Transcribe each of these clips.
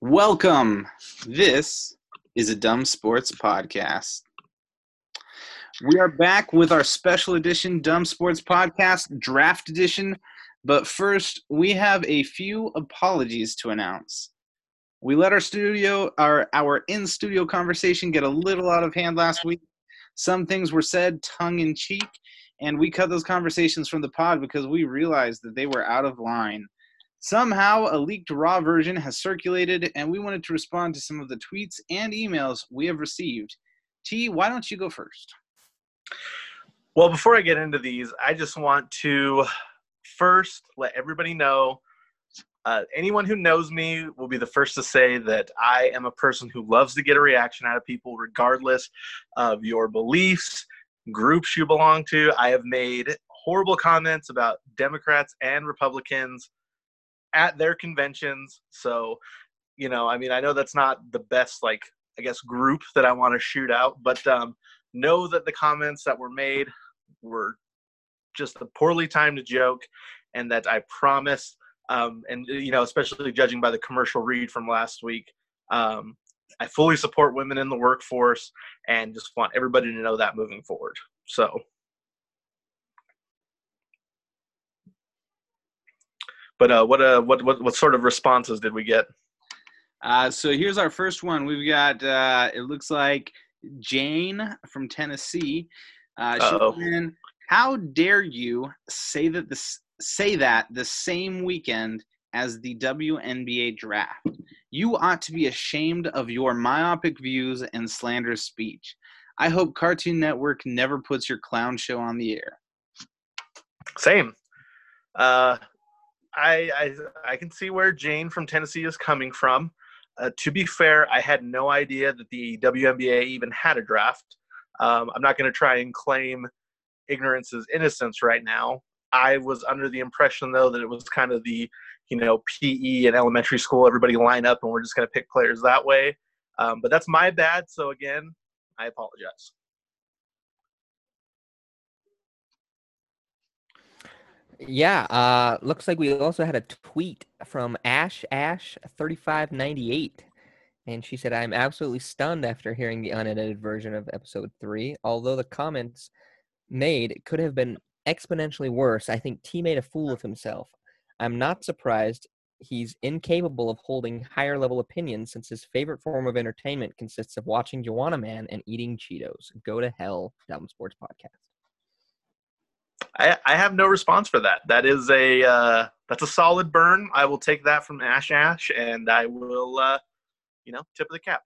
Welcome. This is a Dumb Sports Podcast. We are back with our special edition Dumb Sports Podcast Draft Edition. But first, we have a few apologies to announce. We let our studio, our, our in studio conversation get a little out of hand last week. Some things were said tongue in cheek, and we cut those conversations from the pod because we realized that they were out of line. Somehow, a leaked raw version has circulated, and we wanted to respond to some of the tweets and emails we have received. T, why don't you go first? Well, before I get into these, I just want to first let everybody know uh, anyone who knows me will be the first to say that I am a person who loves to get a reaction out of people, regardless of your beliefs, groups you belong to. I have made horrible comments about Democrats and Republicans at their conventions. So, you know, I mean, I know that's not the best, like, I guess, group that I want to shoot out, but um, know that the comments that were made were just a poorly timed joke, and that I promise, um, and you know, especially judging by the commercial read from last week, um, I fully support women in the workforce, and just want everybody to know that moving forward. So. But uh, what, uh, what what what sort of responses did we get? Uh, so here's our first one. We've got uh, it looks like Jane from Tennessee. Uh, in, How dare you say that this say that the same weekend as the WNBA draft? You ought to be ashamed of your myopic views and slanderous speech. I hope Cartoon Network never puts your clown show on the air. Same. Uh, I, I I can see where Jane from Tennessee is coming from. Uh, to be fair, I had no idea that the WNBA even had a draft. Um, I'm not going to try and claim ignorance is innocence right now. I was under the impression though that it was kind of the you know PE and elementary school. Everybody line up and we're just going to pick players that way. Um, but that's my bad. So again, I apologize. Yeah, uh, looks like we also had a tweet from Ash Ash thirty five ninety eight, and she said, "I'm absolutely stunned after hearing the unedited version of episode three. Although the comments made could have been exponentially worse, I think T made a fool of himself. I'm not surprised he's incapable of holding higher level opinions since his favorite form of entertainment consists of watching Joanna Man and eating Cheetos. Go to hell, Dumb Sports Podcast." I, I have no response for that. That is a uh, that's a solid burn. I will take that from Ash Ash, and I will, uh, you know, tip of the cap.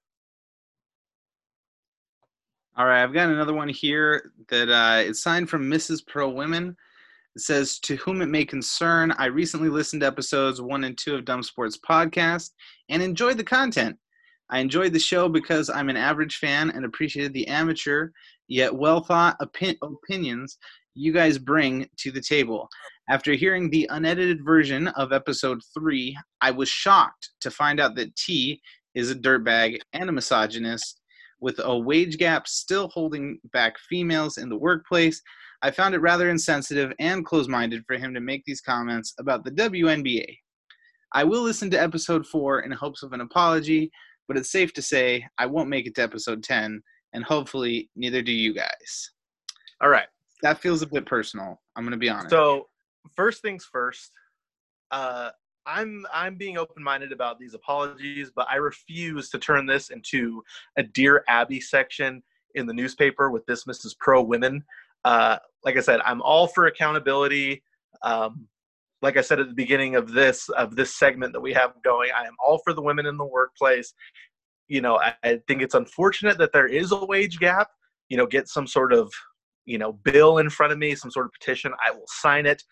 All right, I've got another one here that uh, is signed from Mrs. Pro Women. It says, "To whom it may concern, I recently listened to episodes one and two of Dumb Sports podcast and enjoyed the content. I enjoyed the show because I'm an average fan and appreciated the amateur yet well thought opin- opinions you guys bring to the table. After hearing the unedited version of episode three, I was shocked to find out that T is a dirtbag and a misogynist. With a wage gap still holding back females in the workplace, I found it rather insensitive and close minded for him to make these comments about the WNBA. I will listen to episode 4 in hopes of an apology, but it's safe to say I won't make it to episode 10, and hopefully neither do you guys. All right that feels a bit personal. I'm gonna be honest. So first things first, uh, I'm I'm being open-minded about these apologies, but I refuse to turn this into a Dear Abby section in the newspaper with this Mrs. Pro Women. Uh, like I said, I'm all for accountability. Um, like I said at the beginning of this of this segment that we have going, I am all for the women in the workplace. You know, I, I think it's unfortunate that there is a wage gap. You know, get some sort of you know bill in front of me some sort of petition i will sign it.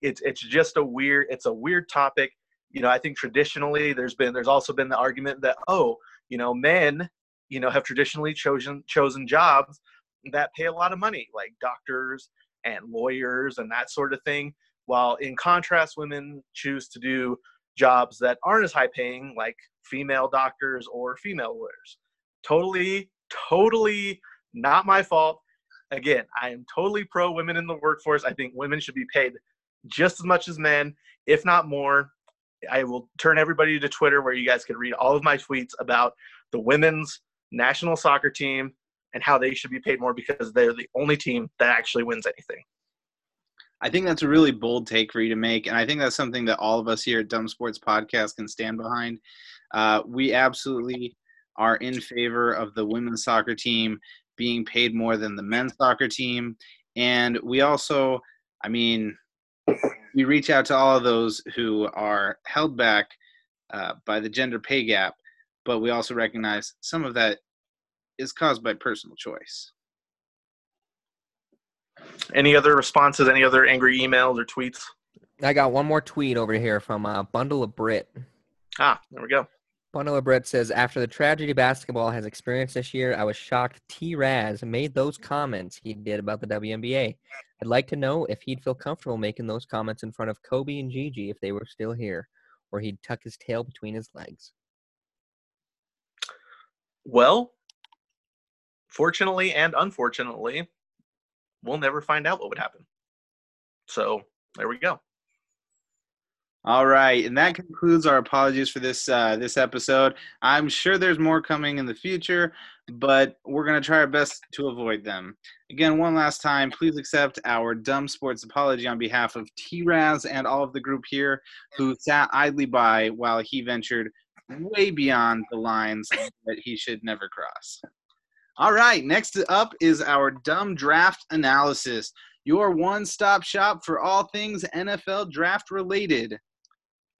It's it's just a weird it's a weird topic. You know i think traditionally there's been there's also been the argument that oh you know men you know have traditionally chosen chosen jobs that pay a lot of money like doctors and lawyers and that sort of thing. While in contrast women choose to do jobs that aren't as high paying like female doctors or female lawyers. Totally totally not my fault again, I am totally pro women in the workforce. I think women should be paid just as much as men, if not more. I will turn everybody to Twitter where you guys can read all of my tweets about the women's national soccer team and how they should be paid more because they're the only team that actually wins anything. I think that's a really bold take for you to make, and I think that's something that all of us here at Dumb Sports Podcast can stand behind. Uh, we absolutely are in favor of the women's soccer team being paid more than the men's soccer team, and we also, I mean, we reach out to all of those who are held back uh, by the gender pay gap, but we also recognize some of that is caused by personal choice. Any other responses? Any other angry emails or tweets? I got one more tweet over here from a uh, Bundle of Brit. Ah, there we go. Bundle Brit says, after the tragedy basketball has experienced this year, I was shocked T Raz made those comments he did about the WNBA. I'd like to know if he'd feel comfortable making those comments in front of Kobe and Gigi if they were still here, or he'd tuck his tail between his legs. Well, fortunately and unfortunately, we'll never find out what would happen. So there we go. All right, and that concludes our apologies for this uh, this episode. I'm sure there's more coming in the future, but we're gonna try our best to avoid them. Again, one last time, please accept our dumb sports apology on behalf of T-Raz and all of the group here who sat idly by while he ventured way beyond the lines that he should never cross. All right, next up is our dumb draft analysis, your one stop shop for all things NFL draft related.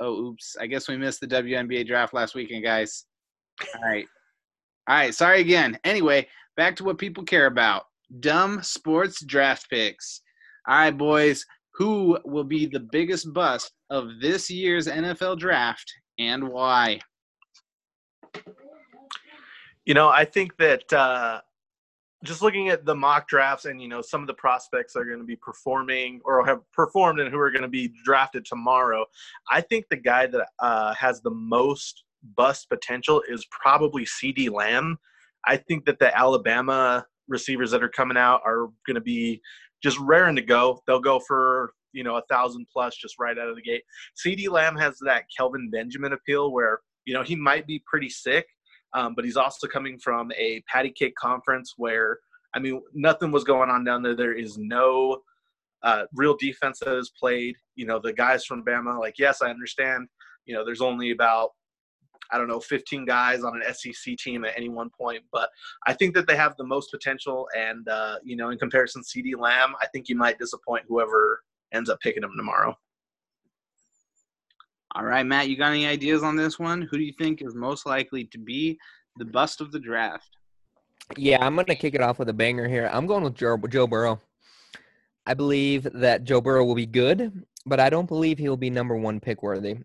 Oh, oops. I guess we missed the WNBA draft last weekend, guys. All right. All right. Sorry again. Anyway, back to what people care about dumb sports draft picks. All right, boys. Who will be the biggest bust of this year's NFL draft and why? You know, I think that uh, just looking at the mock drafts and you know some of the prospects are going to be performing or have performed and who are going to be drafted tomorrow, I think the guy that uh, has the most bust potential is probably CeeDee Lamb. I think that the Alabama receivers that are coming out are going to be just raring to go. They'll go for you know a thousand plus just right out of the gate. CeeDee Lamb has that Kelvin Benjamin appeal where you know he might be pretty sick, um, but he's also coming from a patty cake conference where, I mean, nothing was going on down there. There is no uh, real defense that is played. You know, the guys from Bama, like, yes, I understand. You know, there's only about I don't know, 15 guys on an SEC team at any one point. But I think that they have the most potential. And, uh, you know, in comparison CeeDee Lamb, I think you might disappoint whoever ends up picking him tomorrow. All right, Matt, you got any ideas on this one? Who do you think is most likely to be the bust of the draft? Yeah, I'm going to kick it off with a banger here. I'm going with Joe, Joe Burrow. I believe that Joe Burrow will be good, but I don't believe he'll be number one pick worthy.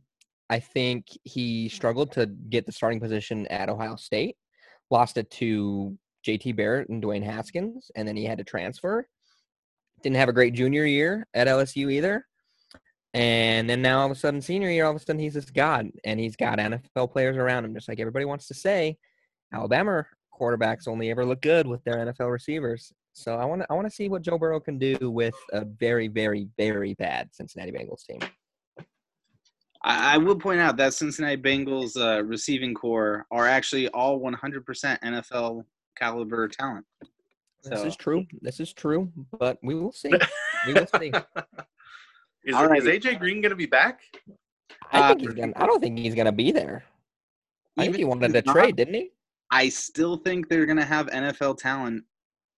I think he struggled to get the starting position at Ohio State, lost it to JT Barrett and Dwayne Haskins, and then he had to transfer. Didn't have a great junior year at LSU either. And then now all of a sudden, senior year, all of a sudden he's this god, and he's got NFL players around him, just like everybody wants to say. Alabama quarterbacks only ever look good with their NFL receivers. So I want to I want to see what Joe Burrow can do with a very very very bad Cincinnati Bengals team. I, I will point out that Cincinnati Bengals uh, receiving core are actually all 100% NFL caliber talent. So. This is true. This is true, but we will see. We will see. Is, right. is AJ Green going to be back? I think uh, he's gonna. I don't think he's going to be there. I think he wanted to not, trade, didn't he? I still think they're going to have NFL talent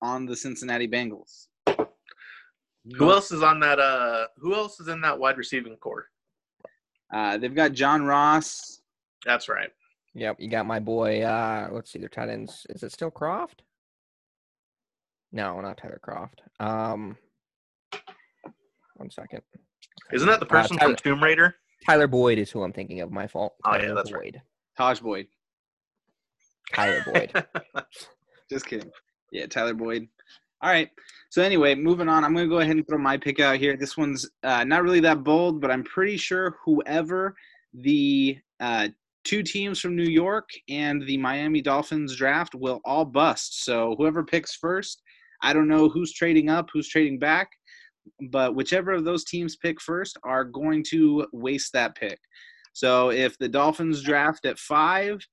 on the Cincinnati Bengals. Who else is on that? Uh, who else is in that wide receiving core? Uh, they've got John Ross. That's right. Yep, you got my boy. Uh, let's see, their tight ends. Is it still Kroft? No, not Tyler Kroft. Um, one second. Isn't that the uh, person uh, Tyler, from Tomb Raider? Tyler Boyd is who I'm thinking of. My fault. Oh Tyler yeah, that's Boyd. right. Tajh Boyd. Tyler Boyd. Just kidding. Yeah, Tyler Boyd. All right. So anyway, moving on. I'm going to go ahead and throw my pick out here. This one's uh, not really that bold, but I'm pretty sure whoever the uh, two teams from New York and the Miami Dolphins draft will all bust. So whoever picks first, I don't know who's trading up, who's trading back but whichever of those teams pick first are going to waste that pick. So if the Dolphins draft at five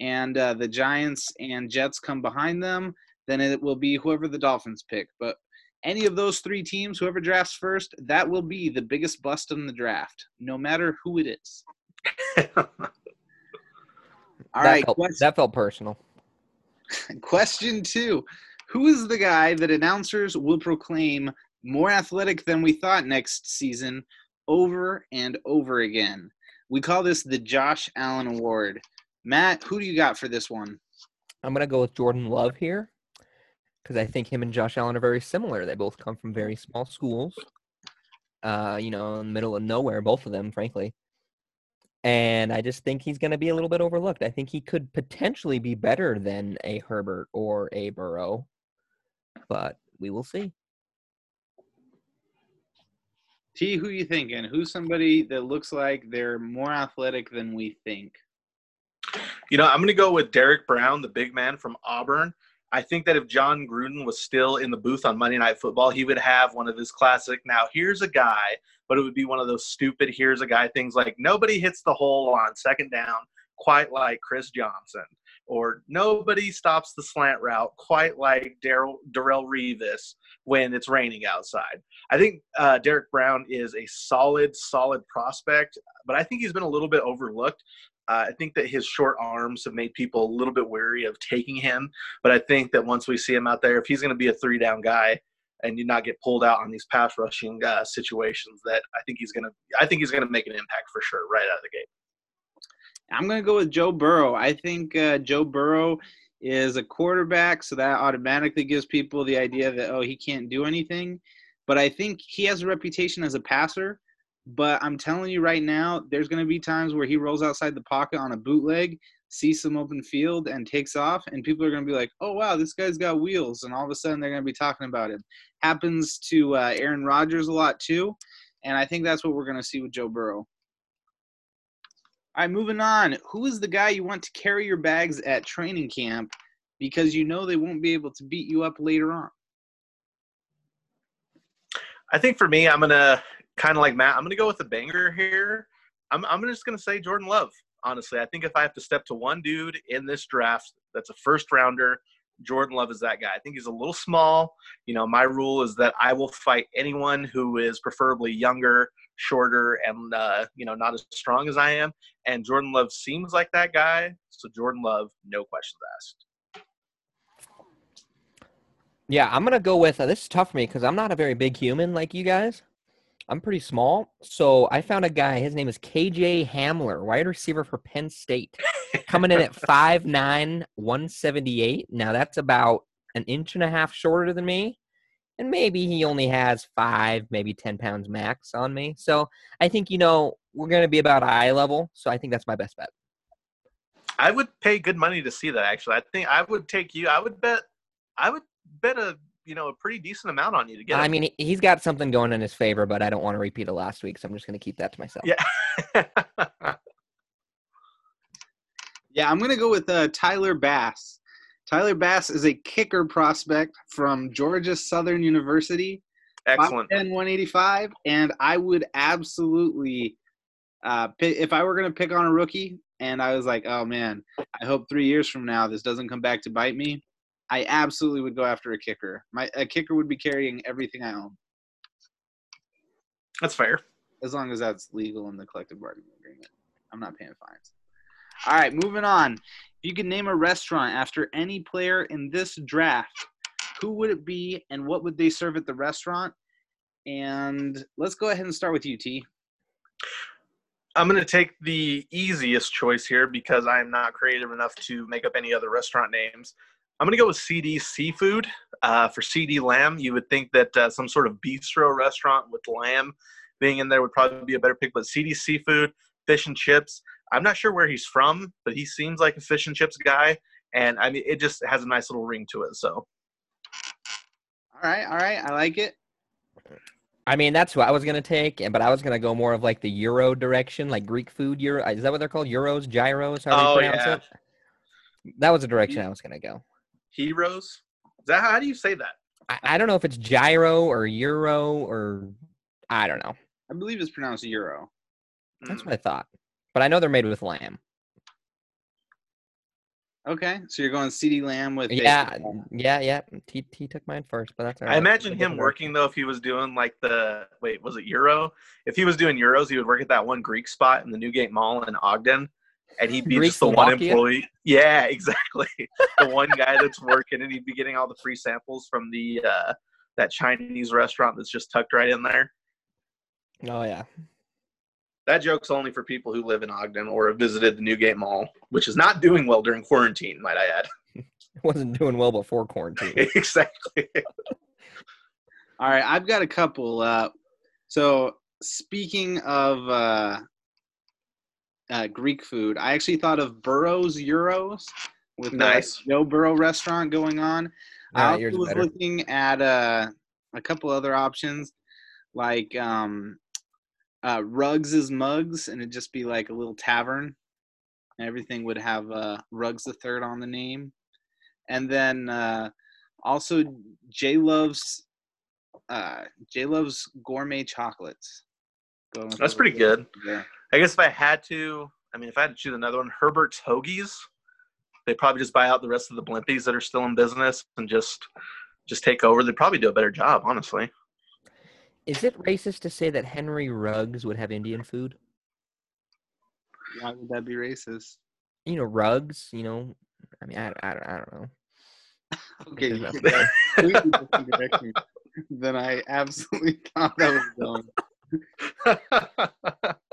and uh, the Giants and Jets come behind them, then it will be whoever the Dolphins pick. But any of those three teams, whoever drafts first, that will be the biggest bust in the draft, no matter who it is. All that right, felt, that felt personal. question two Who is the guy that announcers will proclaim more athletic than we thought next season over and over again? We call this the Josh Allen Award. Matt, who do you got for this one? I'm gonna go with Jordan Love here because I think him and Josh Allen are very similar. They both come from very small schools, uh, you know, in the middle of nowhere, both of them, frankly. And I just think he's going to be a little bit overlooked. I think he could potentially be better than a Herbert or a Burrow, but we will see. T, who you thinking? Who's somebody that looks like they're more athletic than we think? You know, I'm going to go with Derrick Brown, the big man from Auburn. I think that if Jon Gruden was still in the booth on Monday Night Football, he would have one of his classic, now here's a guy, but it would be one of those stupid, here's a guy things like nobody hits the hole on second down quite like Chris Johnson, or nobody stops the slant route quite like Daryl Darrelle Revis when it's raining outside. I think uh, Derrick Brown is a solid, solid prospect, but I think he's been a little bit overlooked. Uh, I think that his short arms have made people a little bit wary of taking him. But I think that once we see him out there, if he's going to be a three down guy and you not get pulled out on these pass rushing uh, situations, that I think he's to, I think he's to make an impact for sure right out of the gate. I'm going to go with Joe Burrow. I think uh, Joe Burrow is a quarterback, so that automatically gives people the idea that, oh, he can't do anything. But I think he has a reputation as a passer. But I'm telling you right now, there's going to be times where he rolls outside the pocket on a bootleg, sees some open field, and takes off. And people are going to be like, oh, wow, this guy's got wheels. And all of a sudden, they're going to be talking about him. Happens to uh, Aaron Rodgers a lot, too. And I think that's what we're going to see with Joe Burrow. All right, moving on. Who is the guy you want to carry your bags at training camp because you know they won't be able to beat you up later on? I think for me, I'm gonna kind of like Matt. I'm gonna go with a banger here. I'm I'm just gonna say Jordan Love. Honestly, I think if I have to step to one dude in this draft that's a first rounder, Jordan Love is that guy. I think he's a little small. You know, my rule is that I will fight anyone who is preferably younger, shorter, and uh, you know not as strong as I am. And Jordan Love seems like that guy. So Jordan Love, no questions asked. Yeah, I'm gonna go with uh, this is tough for me because I'm not a very big human like you guys. I'm pretty small, so I found a guy. His name is KJ Hamler, wide receiver for Penn State, coming in at 5'9", 178. Now that's about an inch and a half shorter than me, and maybe he only has five, maybe ten pounds max on me. So I think you know we're gonna be about eye level. So I think that's my best bet. I would pay good money to see that. Actually, I think I would take you. I would bet. I would bet a you know a pretty decent amount on you to get. It. I him. mean, he- he's got something going in his favor, but I don't want to repeat it last week, so I'm just gonna keep that to myself. yeah. Yeah, I'm going to go with uh, Tyler Bass. Tyler Bass is a kicker prospect from Georgia Southern University. Excellent. 5'10", 185, and I would absolutely, uh, pick, if I were going to pick on a rookie, and I was like, oh man, I hope three years from now this doesn't come back to bite me. I absolutely would go after a kicker. My a kicker would be carrying everything I own, That's fair. as long as that's legal in the collective bargaining agreement. I'm not paying fines. All right, moving on. You could name a restaurant after any player in this draft, who would it be, and what would they serve at the restaurant? And let's go ahead and start with you, T. I'm going to take the easiest choice here because I'm not creative enough to make up any other restaurant names. I'm going to go with CD Seafood uh, for CeeDee Lamb. You would think that uh, some sort of bistro restaurant with lamb being in there would probably be a better pick, but CD Seafood, fish and chips. I'm not sure where he's from, but he seems like a fish and chips guy. And I mean, it just has a nice little ring to it. So All right, all right, I like it. I mean, that's what I was gonna take, and but I was gonna go more of like the Euro direction, like Greek food. Euro is that what they're called? Euros, gyros, how Oh, they pronounce yeah. it? That was the direction I was gonna go. heroes. Is that how do you say that? I, I don't know if it's gyro or euro or I don't know. I believe it's pronounced Euro. That's Mm. what I thought. But I know they're made with lamb. Okay, so you're going CeeDee Lamb with a- Yeah, yeah, yeah. He he took mine first, but that's all I imagine him working though if he was doing like the wait was it Euro? If he was doing Euros, he would work at that one Greek spot in the Newgate Mall in Ogden, and he'd be Greek just the one employee. Yeah, exactly. the one guy that's working, and he'd be getting all the free samples from the uh, that Chinese restaurant that's just tucked right in there. Oh yeah. That joke's only for people who live in Ogden or have visited the Newgate Mall, which is not doing well during quarantine, might I add. It wasn't doing well before quarantine. exactly. All right, I've got a couple. Uh, so speaking of uh, uh, Greek food, I actually thought of Burroughs Euros with Nice. the Joe Burrow restaurant going on. I All right, also yours is was better. looking at uh, a couple other options, like um, uh, Ruggs is Mugs, and it'd just be like a little tavern. And everything would have uh, Ruggs the Third on the name, and then uh, also J Love's uh, J Love's gourmet chocolates. That's pretty good. there. I guess if I had to, I mean, if I had to choose another one, Herbert's Hoagies. They probably just buy out the rest of the Blimpies that are still in business and just just take over. They'd probably do a better job, honestly. Is it racist to say that Henry Ruggs would have Indian food? Why would that be racist? You know, Ruggs. You know, I mean, I, I, I don't know. Okay, you Because took that completely different direction than I absolutely thought that was going.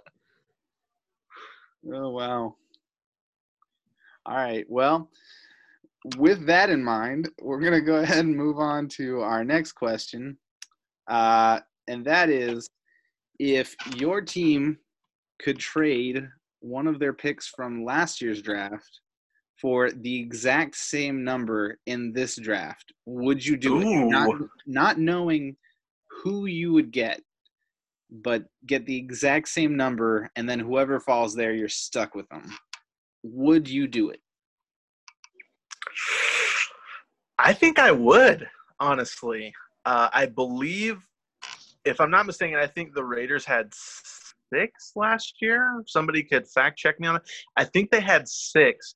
Oh wow. All right. Well, with that in mind, we're gonna go ahead and move on to our next question, uh, and that is, if your team could trade one of their picks from last year's draft for the exact same number in this draft, would you do it? Not, not knowing who you would get, but get the exact same number, and then whoever falls there, you're stuck with them. Would you do it? I think I would, honestly. Uh, I believe, if I'm not mistaken, I think the Raiders had six last year. Somebody could fact check me on it. I think they had six,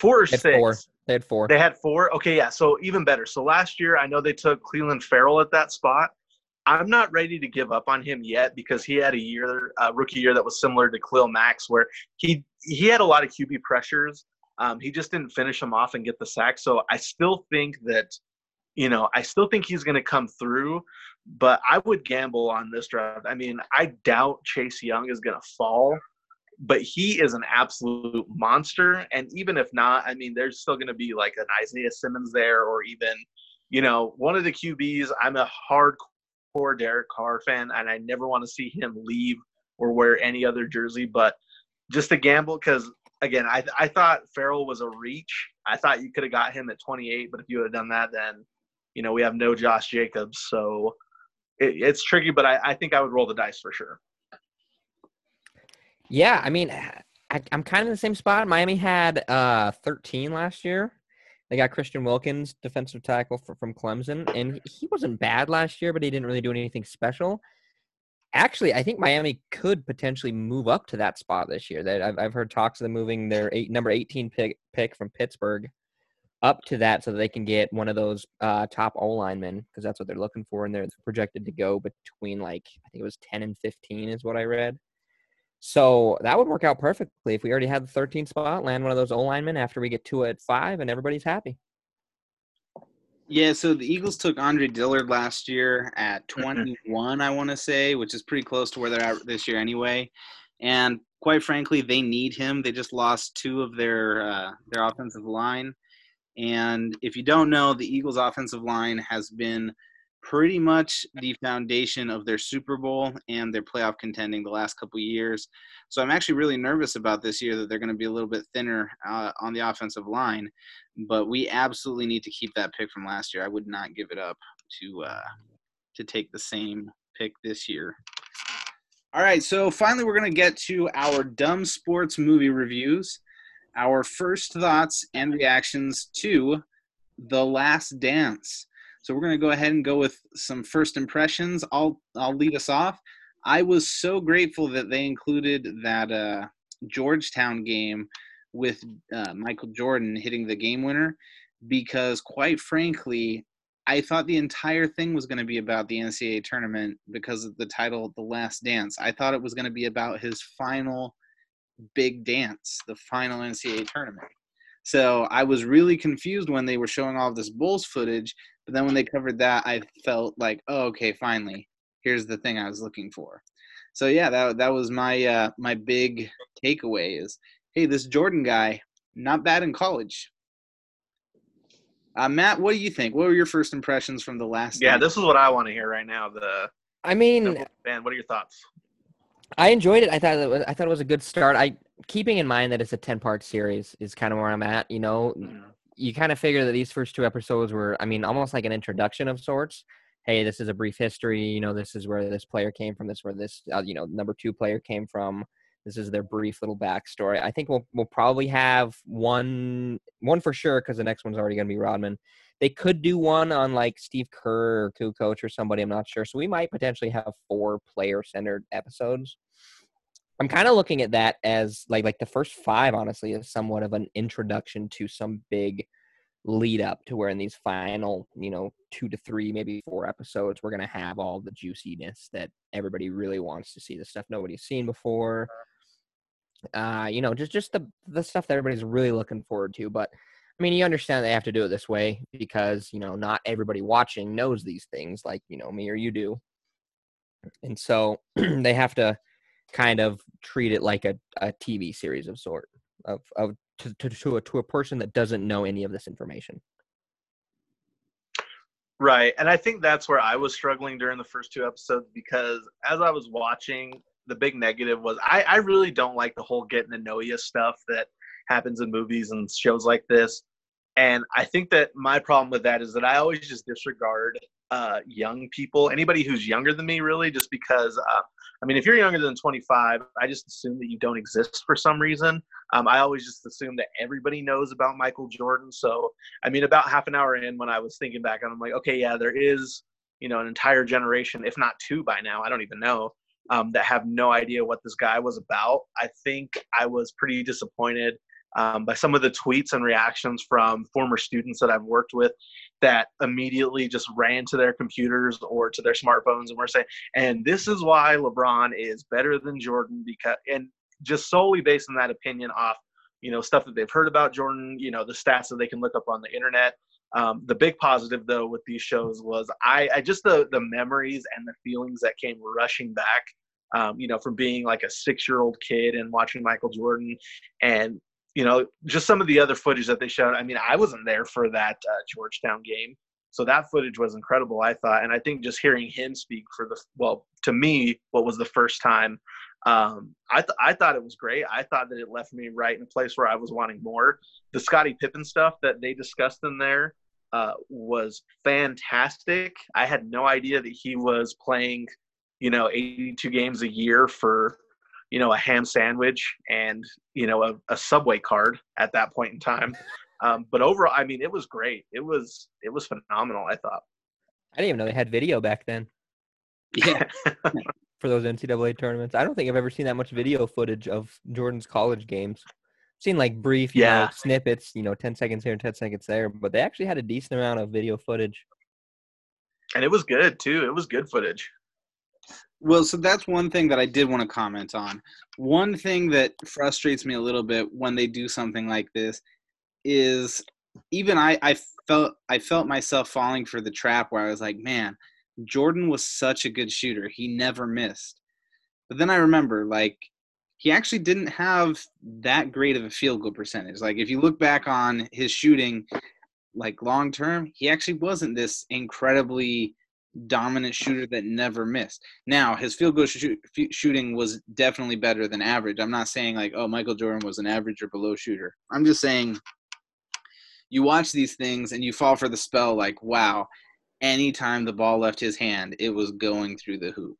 four or six. four. They had four. They had four. Okay, yeah. So even better. So last year, I know they took Clelin Ferrell at that spot. I'm not ready to give up on him yet because he had a year, a rookie year that was similar to Khalil Mack, where he he had a lot of QB pressures. Um, he just didn't finish them off and get the sack. So I still think that, you know, I still think he's going to come through. But I would gamble on this draft. I mean, I doubt Chase Young is going to fall but he is an absolute monster. And even if not, I mean, there's still going to be like an Isaiah Simmons there, or even, you know, one of the QBs. I'm a hardcore Derek Carr fan, and I never want to see him leave or wear any other jersey. But just a gamble, because again, I I thought Ferrell was a reach. I thought you could have got him at 28, but if you have done that, then you know we have no Josh Jacobs, so it, it's tricky. But I, I think I would roll the dice for sure. Yeah, I mean, I, I'm kind of in the same spot. Miami had uh 13 last year. They got Christian Wilkins, defensive tackle fr- from Clemson, and he wasn't bad last year, but he didn't really do anything special. Actually, I think Miami could potentially move up to that spot this year. That I've, I've heard talks of them moving their eight, number 18 pick pick from Pittsburgh up to that, so that they can get one of those uh, top O linemen because that's what they're looking for, and they're projected to go between like I think it was 10 and 15 is what I read. So that would work out perfectly if we already had the 13 spot, land one of those O linemen after we get two at five, and everybody's happy. Yeah, so the Eagles took Andre Dillard last year at Mhm. 21, I want to say, which is pretty close to where they're at this year anyway. And quite frankly, they need him. They just lost two of their uh, their offensive line, and if you don't know, the Eagles' offensive line has been pretty much the foundation of their Super Bowl and their playoff contending the last couple years. So I'm actually really nervous about this year that they're going to be a little bit thinner uh, on the offensive line but we absolutely need to keep that pick from last year. I would not give it up to uh, to take the same pick this year. All right, so finally we're gonna get to our dumb sports movie reviews. Our first thoughts and reactions to The Last Dance. So we're gonna go ahead and go with some first impressions. I'll I'll lead us off. I was so grateful that they included that uh, Georgetown game with uh, Michael Jordan hitting the game winner because, quite frankly, I thought the entire thing was going to be about the NCAA tournament because of the title The Last Dance. I thought it was going to be about his final big dance, the final NCAA tournament. So I was really confused when they were showing all this Bulls footage, but then when they covered that, I felt like, oh, okay, finally, here's the thing I was looking for. So yeah, that that was my uh, my big takeaway is, hey, this Jordan guy, not bad in college. Uh, Matt, what do you think? What were your first impressions from the last? Yeah, this is what I want to hear right now. The I mean, man, what are your thoughts? I enjoyed it. I thought it was, I thought it was a good start. I keeping in mind that it's a ten part series is kind of where I'm at. You know, you kind of figure that these first two episodes were, I mean, almost like an introduction of sorts. Hey, this is a brief history. You know, this is where this player came from. This is where this, uh, you know, number two player came from. This is their brief little backstory. I think we'll we'll probably have one one for sure because the next one's already going to be Rodman. They could do one on like Steve Kerr or Kukoc or somebody. I'm not sure. So we might potentially have four player centered episodes. I'm kind of looking at that as like like the first five, honestly, is somewhat of an introduction to some big lead up to where in these final, you know, two to three, maybe four episodes, we're gonna have all the juiciness that everybody really wants to see, the stuff nobody's seen before, uh, you know, just just the the stuff that everybody's really looking forward to. But I mean, you understand they have to do it this way because you know not everybody watching knows these things like you know me or you do, and so they have to kind of treat it like a, a TV series of sort of of to, to to a to a person that doesn't know any of this information. Right. And I think that's where I was struggling during the first two episodes because as I was watching, the big negative was I, I really don't like the whole getting to know you stuff that happens in movies and shows like this. And I think that my problem with that is that I always just disregard uh, young people, anybody who's younger than me, really, just because. Uh, I mean, if you're younger than 25, I just assume that you don't exist for some reason. Um, I always just assume that everybody knows about Michael Jordan. So, I mean, about half an hour in, when I was thinking back, I'm like, okay, yeah, there is, you know, an entire generation, if not two by now, I don't even know, um, that have no idea what this guy was about. I think I was pretty disappointed um, by some of the tweets and reactions from former students that I've worked with that immediately just ran to their computers or to their smartphones and were saying, and this is why LeBron is better than Jordan because, and just solely based on that opinion off, you know, stuff that they've heard about Jordan, you know, the stats that they can look up on the internet. Um, the big positive though with these shows was I, I just the the memories and the feelings that came rushing back um, you know, from being like a six year old kid and watching Michael Jordan and, you know, just some of the other footage that they showed. I mean, I wasn't there for that uh, Georgetown game. So that footage was incredible, I thought. And I think just hearing him speak for the, well, to me, what was the first time, um, I, th- I thought it was great. I thought that it left me right in a place where I was wanting more. The Scottie Pippen stuff that they discussed in there uh, was fantastic. I had no idea that he was playing – you know 82 games a year for you know a ham sandwich and you know a, a subway card at that point in time. Um, but overall i mean it was great. It was it was phenomenal i thought. I didn't even know they had video back then. Yeah. For those ncaa tournaments. I don't think i've ever seen that much video footage of jordan's college games. I've seen like brief yeah. Know, snippets you know 10 seconds here and 10 seconds there but they actually had a decent amount of video footage. And it was good too. It was good footage well, so that's one thing that I did want to comment on. One thing that frustrates me a little bit when they do something like this is even I, I felt I felt myself falling for the trap where I was like, man, Jordan was such a good shooter. He never missed. But then I remember like he actually didn't have that great of a field goal percentage. Like if you look back on his shooting like long term, he actually wasn't this incredibly dominant shooter that never missed. Now, his field goal shoot, shooting was definitely better than average. I'm not saying like, oh, Michael Jordan was an average or below shooter. I'm just saying you watch these things and you fall for the spell like, wow, anytime the ball left his hand, it was going through the hoop.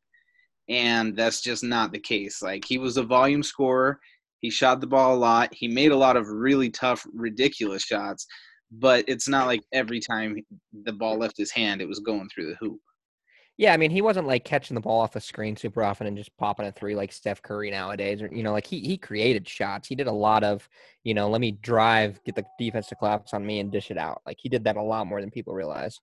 And that's just not the case. Like, he was a volume scorer. He shot the ball a lot. He made a lot of really tough, ridiculous shots but it's not like every time the ball left his hand, it was going through the hoop. Yeah, I mean, he wasn't like catching the ball off the screen super often and just popping a three like Steph Curry nowadays. Or you know, like he he created shots. He did a lot of, you know, let me drive, get the defense to collapse on me and dish it out. Like he did that a lot more than people realize.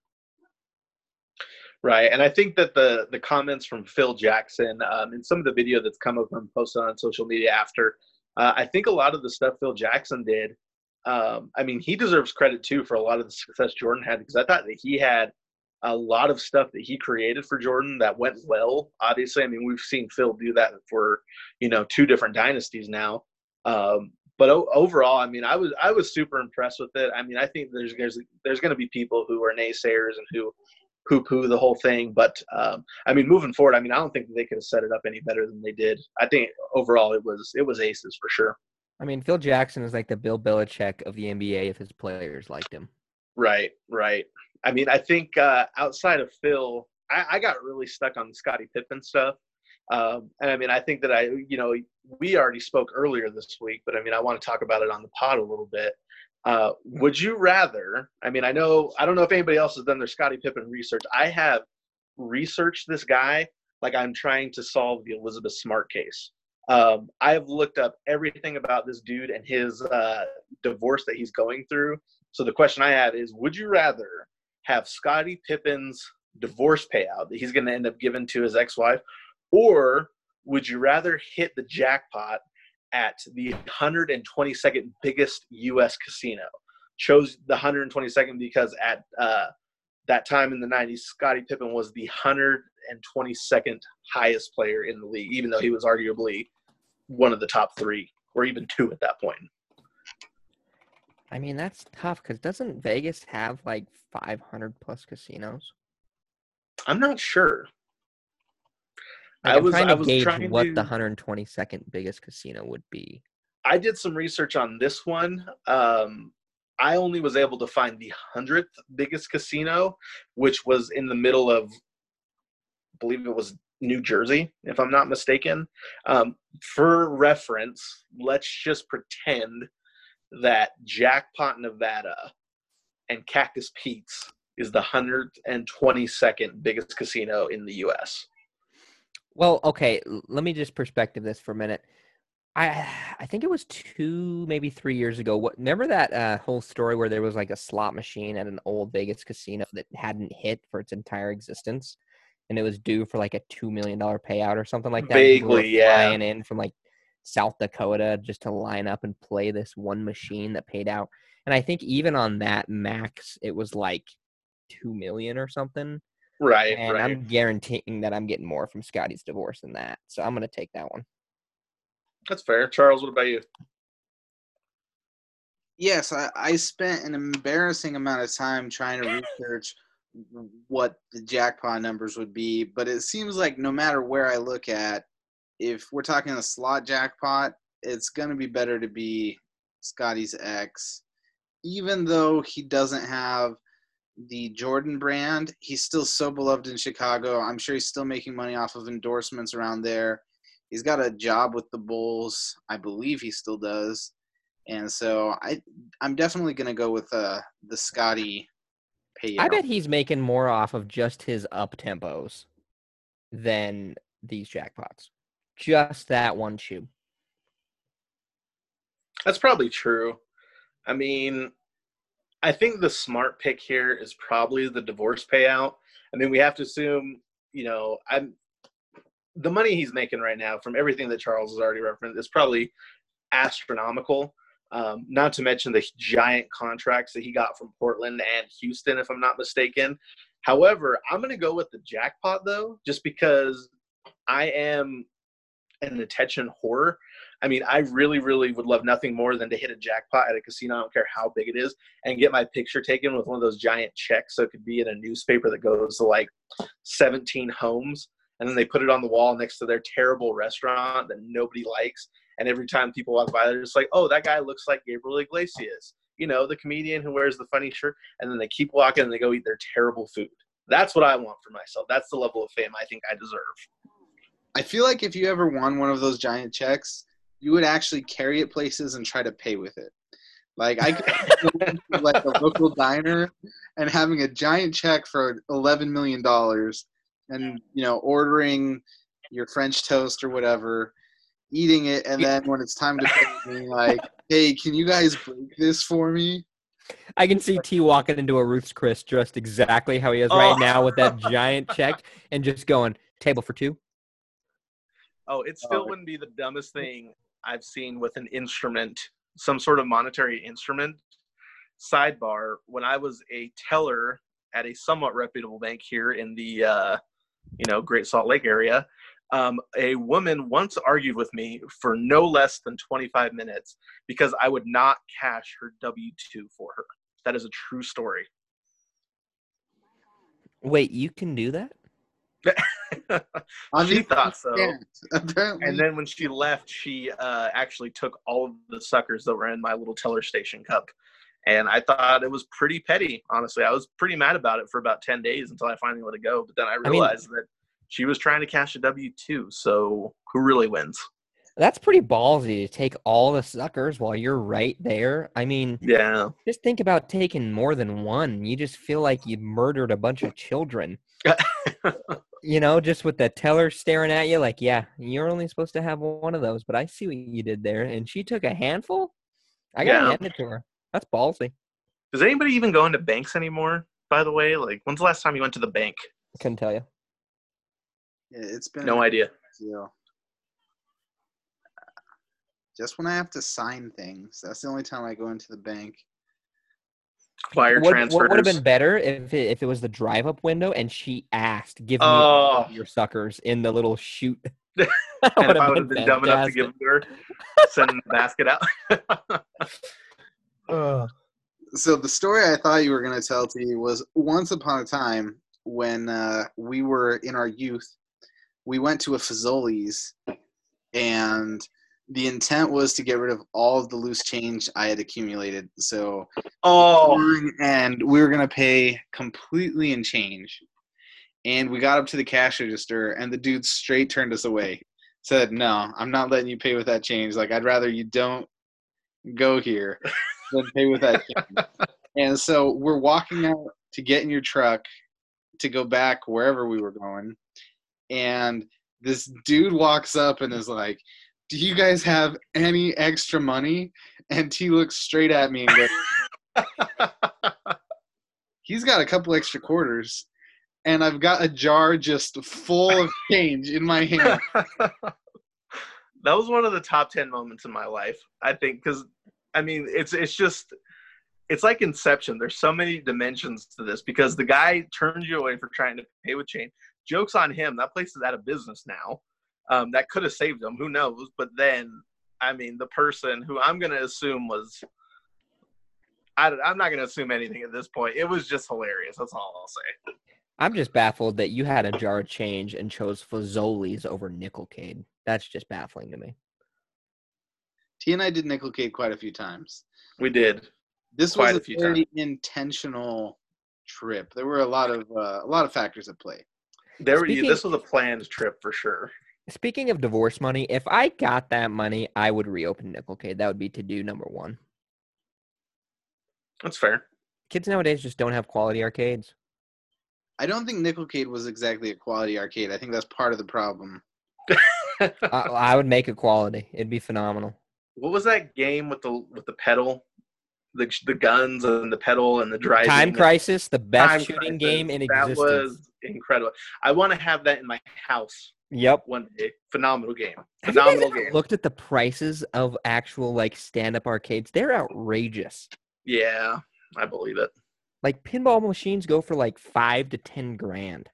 Right, and I think that the the comments from Phil Jackson um, and some of the video that's come up and posted on social media after, uh, I think a lot of the stuff Phil Jackson did. Um, I mean, he deserves credit too for a lot of the success Jordan had because I thought that he had a lot of stuff that he created for Jordan that went well. Obviously, I mean, we've seen Phil do that for you know two different dynasties now. Um, but o- overall, I mean, I was I was super impressed with it. I mean, I think there's there's there's going to be people who are naysayers and who poo poo the whole thing. But um, I mean, moving forward, I mean, I don't think they could have set it up any better than they did. I think overall it was it was aces for sure. I mean, Phil Jackson is like the Bill Belichick of the NBA if his players liked him. Right, right. I mean, I think uh, outside of Phil, I, I got really stuck on Scottie Pippen stuff. Um, and I mean, I think that I, you know, we already spoke earlier this week, but I mean, I want to talk about it on the pod a little bit. Uh, would you rather? I mean, I know I don't know if anybody else has done their Scottie Pippen research. I have researched this guy like I'm trying to solve the Elizabeth Smart case. Um, I've looked up everything about this dude and his uh, divorce that he's going through. So the question I have is, would you rather have Scottie Pippen's divorce payout that he's going to end up giving to his ex-wife, or would you rather hit the jackpot at the 122nd biggest U.S. casino. Chose the 122nd because at uh, that time in the 90s, Scottie Pippen was the 122nd highest player in the league, even though he was arguably one of the top three or even two at that point. I mean, that's tough because doesn't Vegas have like 500 plus casinos? I'm not sure. Like, I was trying to I was gauge trying what to, the 122nd biggest casino would be. I did some research on this one. Um, I only was able to find the hundredth biggest casino, which was in the middle of, I believe it was New Jersey, if I'm not mistaken. Um, for reference, let's just pretend that Jackpot, Nevada, and Cactus Pete's is the 122nd biggest casino in the U.S. Well, okay, let me just perspective this for a minute. I I think it was two, maybe three years ago. What remember that uh, whole story where there was like a slot machine at an old Vegas casino that hadn't hit for its entire existence, and it was due for like a two million dollar payout or something like that. Vaguely, yeah. Flying in from like South Dakota just to line up and play this one machine that paid out. And I think even on that max, it was like two million or something. Right. And right. I'm guaranteeing that I'm getting more from Scottie's divorce than that. So I'm going to take that one. That's fair. Charles, what about you? Yes, I, I spent an embarrassing amount of time trying to research what the jackpot numbers would be, but it seems like no matter where I look at, if we're talking a slot jackpot, it's going to be better to be Scotty's ex, even though he doesn't have – the Jordan brand. He's still so beloved in Chicago. I'm sure he's still making money off of endorsements around there. He's got a job with the Bulls. I believe he still does. And so I I'm definitely going to go with uh the Scottie payout. I bet he's making more off of just his up tempos than these jackpots. Just that one shoe. That's probably true. I mean, I think the smart pick here is probably the divorce payout. I mean, we have to assume, you know, I'm the money he's making right now from everything that Charles has already referenced is probably astronomical. Um, not to mention the giant contracts that he got from Portland and Houston, if I'm not mistaken. However, I'm going to go with the jackpot though, just because I am an attention whore. I mean, I really, really would love nothing more than to hit a jackpot at a casino. I don't care how big it is, and get my picture taken with one of those giant checks. So it could be in a newspaper that goes to like 17 homes, and then they put it on the wall next to their terrible restaurant that nobody likes. And every time people walk by, they're just like, "Oh, that guy looks like Gabriel Iglesias." You know, the comedian who wears the funny shirt, and then they keep walking and they go eat their terrible food. That's what I want for myself. That's the level of fame I think I deserve. I feel like if you ever won one of those giant checks, you would actually carry it places and try to pay with it. Like I could like a local diner and having a giant check for eleven million dollars and you know ordering your French toast or whatever, eating it, and then when it's time to pay, being like, "Hey, can you guys break this for me?" I can see T walking into a Ruth's Chris dressed exactly how he is Oh. right now with that giant check and just going, table for two. Oh, it still Oh. wouldn't be the dumbest thing I've seen with an instrument, some sort of monetary instrument. Sidebar: When I was a teller at a somewhat reputable bank here in the, uh, you know, Great Salt Lake area, um, a woman once argued with me for no less than 25 minutes because I would not cash her W two for her. That is a true story. Wait, you can do that? Obviously, thought so. you can't. Apparently, And then when she left, she uh, actually took all of the suckers that were in my little teller station cup. And I thought it was pretty petty, honestly. I was pretty mad about it for about 10 days until I finally let it go. But then I mean- realized that she was trying to cash a W 2. So who really wins? That's pretty ballsy to take all the suckers while you're right there. I mean, Yeah. just think about taking more than one. You just feel like you murdered a bunch of children. you know, just with the teller staring at you, like, yeah, you're only supposed to have one of those, but I see what you did there. And she took a handful. I gotta Yeah. hand it to her. That's ballsy. Does anybody even go into banks anymore, by the way? Like, when's the last time you went to the bank? I Couldn't tell you. Yeah, it's been No idea. deal. Just when I have to sign things, that's the only time I go into the bank. Wire What, transfers. what would have been better if it, if it was the drive up window and she asked, "Give me Oh. your suckers in the little chute." That and if would've I would have been dumb enough to give them to her, send the basket out. Ugh. So the story I thought you were going to tell to you was once upon a time when uh, we were in our youth, we went to a Fazoli's, and the intent was to get rid of all of the loose change I had accumulated. So oh, and we were gonna pay completely in change. And we got up to the cash register, and the dude straight turned us away. Said, "No, I'm not letting you pay with that change. Like, I'd rather you don't go here than pay with that change." and so we're walking out to get in your truck to go back wherever we were going, and this dude walks up and is like, "Do you guys have any extra money?" And he looks straight at me and goes he's got a couple extra quarters and i've got a jar just full of change in my hand. That was one of the top 10 moments in my life i think because i mean it's it's just it's like inception. There's so many dimensions to this because the guy turns you away for trying to pay with change jokes on him. That place is out of business now. Um, that could have saved him. Who knows? But then i mean the person who i'm going to assume was I, i'm not going to assume anything at this point. It was just hilarious. That's all i'll say. I'm just baffled that you had a jar of change and chose Fazoli's over Nickelcade. That's just baffling to me. t and i did nickelcade quite a few times. We did. This Quite was a a few very intentional trip. There were a lot of uh, a lot of factors at play there were, Speaking- this was a planned trip for sure Speaking of divorce money, if I got that money, I would reopen Nickelcade. That would be to do number one. that's fair Kids nowadays just don't have quality arcades. i don't think nickelcade was exactly a quality arcade i think that's part of the problem I, I would make it quality. It'd be phenomenal. what was that game with the with the pedal the the guns and the pedal and the driving Time Crisis, the best Time shooting Crisis. game in existence. that was incredible i want to have that in my house Yep. one day phenomenal game Have you guys phenomenal ever game looked at the prices of actual like stand-up arcades? They're outrageous. yeah i believe it Like pinball machines go for like five to ten grand.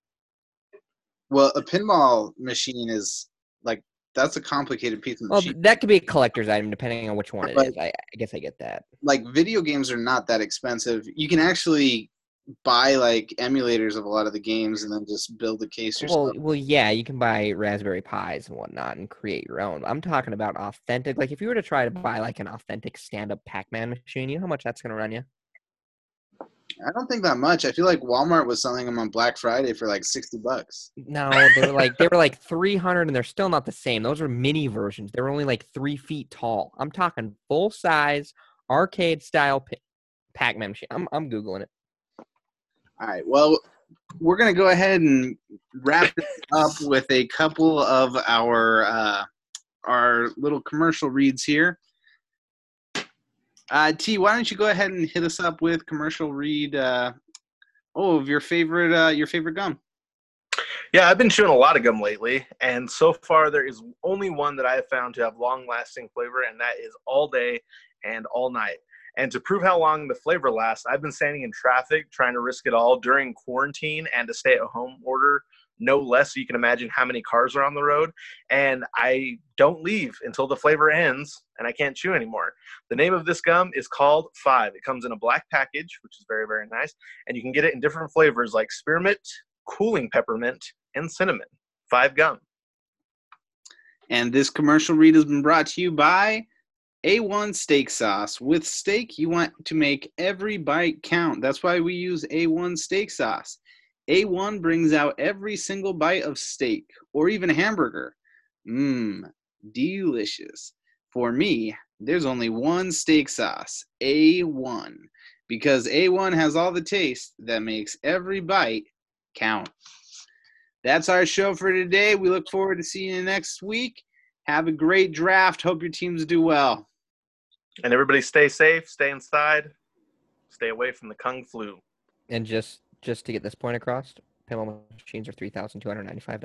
well a pinball machine is like that's a complicated piece of Well, machine that could be a collector's item depending on which one it But- is. I, I guess I get that. like video games are not that expensive you can actually buy like emulators of a lot of the games and then just build a case yourself Well, well, yeah, you can buy Raspberry Pis and whatnot and create your own. I'm talking about authentic. Like if you were to try to buy like an authentic stand-up Pac-Man machine, you know how much that's gonna run you? I don't think that much. I feel like Walmart was selling them on Black Friday for like sixty bucks. No, they were like they were like 300, and they're still not the same. Those are mini versions. They were only like three feet tall. I'm talking full size arcade style Pac- Pac-Man machine. I'm I'm googling it. All right. Well, we're gonna go ahead and wrap this up with a couple of our uh, our little commercial reads here. Uh, T, why don't you go ahead and hit us up with commercial read? Uh, oh, of your favorite uh, your favorite gum. Yeah, I've been chewing a lot of gum lately, and so far there is only one that I have found to have long-lasting flavor, and that is all day and all night. And to prove how long the flavor lasts, I've been standing in traffic trying to risk it all during quarantine and a stay-at-home order, no less. So you can imagine how many cars are on the road, and I don't leave until the flavor ends, and I can't chew anymore. The name of this gum is called Five. It comes in a black package, which is very very nice, and you can get it in different flavors like spearmint, cooling peppermint, and cinnamon. Five gum. And this commercial read has been brought to you by A1 Steak Sauce. With steak, you want to make every bite count. That's why we use A1 Steak Sauce. A1 brings out every single bite of steak or even hamburger. Mmm, delicious. For me, there's only one steak sauce, A1, because A1 has all the taste that makes every bite count. That's our show for today. We look forward to seeing you next week. Have a great draft. Hope your teams do well. And everybody stay safe, stay inside, stay away from the kung flu. And just just to get this point across, pinball machines are $3,295.